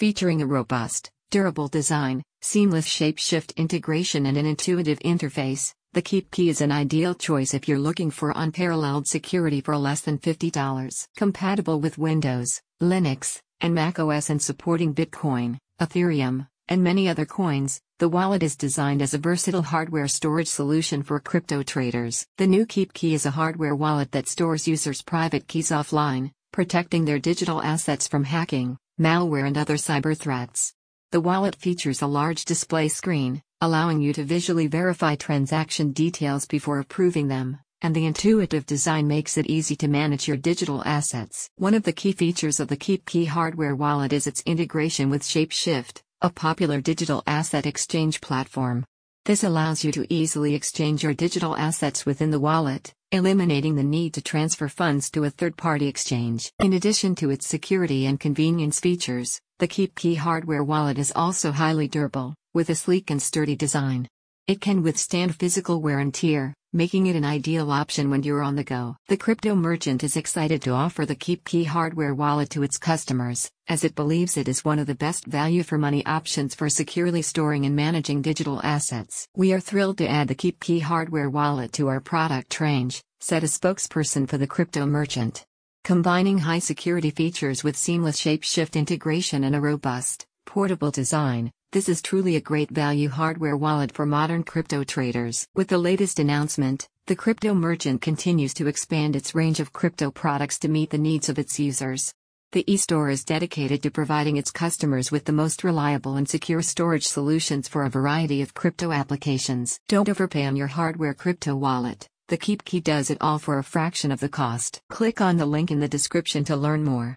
Featuring a robust, durable design, seamless ShapeShift integration and an intuitive interface, the KeepKey is an ideal choice if you're looking for unparalleled security for less than $50. Compatible with Windows, Linux, and macOS and supporting Bitcoin, Ethereum, and many other coins, the wallet is designed as a versatile hardware storage solution for crypto traders. The new KeepKey is a hardware wallet that stores users' private keys offline, protecting their digital assets from hacking, malware, and other cyber threats. The wallet features a large display screen, allowing you to visually verify transaction details before approving them, and the intuitive design makes it easy to manage your digital assets. One of the key features of the KeepKey hardware wallet is its integration with ShapeShift, a popular digital asset exchange platform. This allows you to easily exchange your digital assets within the wallet, eliminating the need to transfer funds to a third party exchange. In addition to its security and convenience features, the KeepKey hardware wallet is also highly durable, with a sleek and sturdy design. It can withstand physical wear and tear, making it an ideal option when you're on the go. The crypto merchant is excited to offer the KeepKey hardware wallet to its customers, as it believes it is one of the best value for money options for securely storing and managing digital assets. We are thrilled to add the KeepKey hardware wallet to our product range, said a spokesperson for the crypto merchant. Combining high security features with seamless ShapeShift integration and a robust, portable design, this is truly a great value hardware wallet for modern crypto traders. With the latest announcement, the crypto merchant continues to expand its range of crypto products to meet the needs of its users. The e-store is dedicated to providing its customers with the most reliable and secure storage solutions for a variety of crypto applications. Don't overpay on your hardware crypto wallet. The KeepKey does it all for a fraction of the cost. Click on the link in the description to learn more.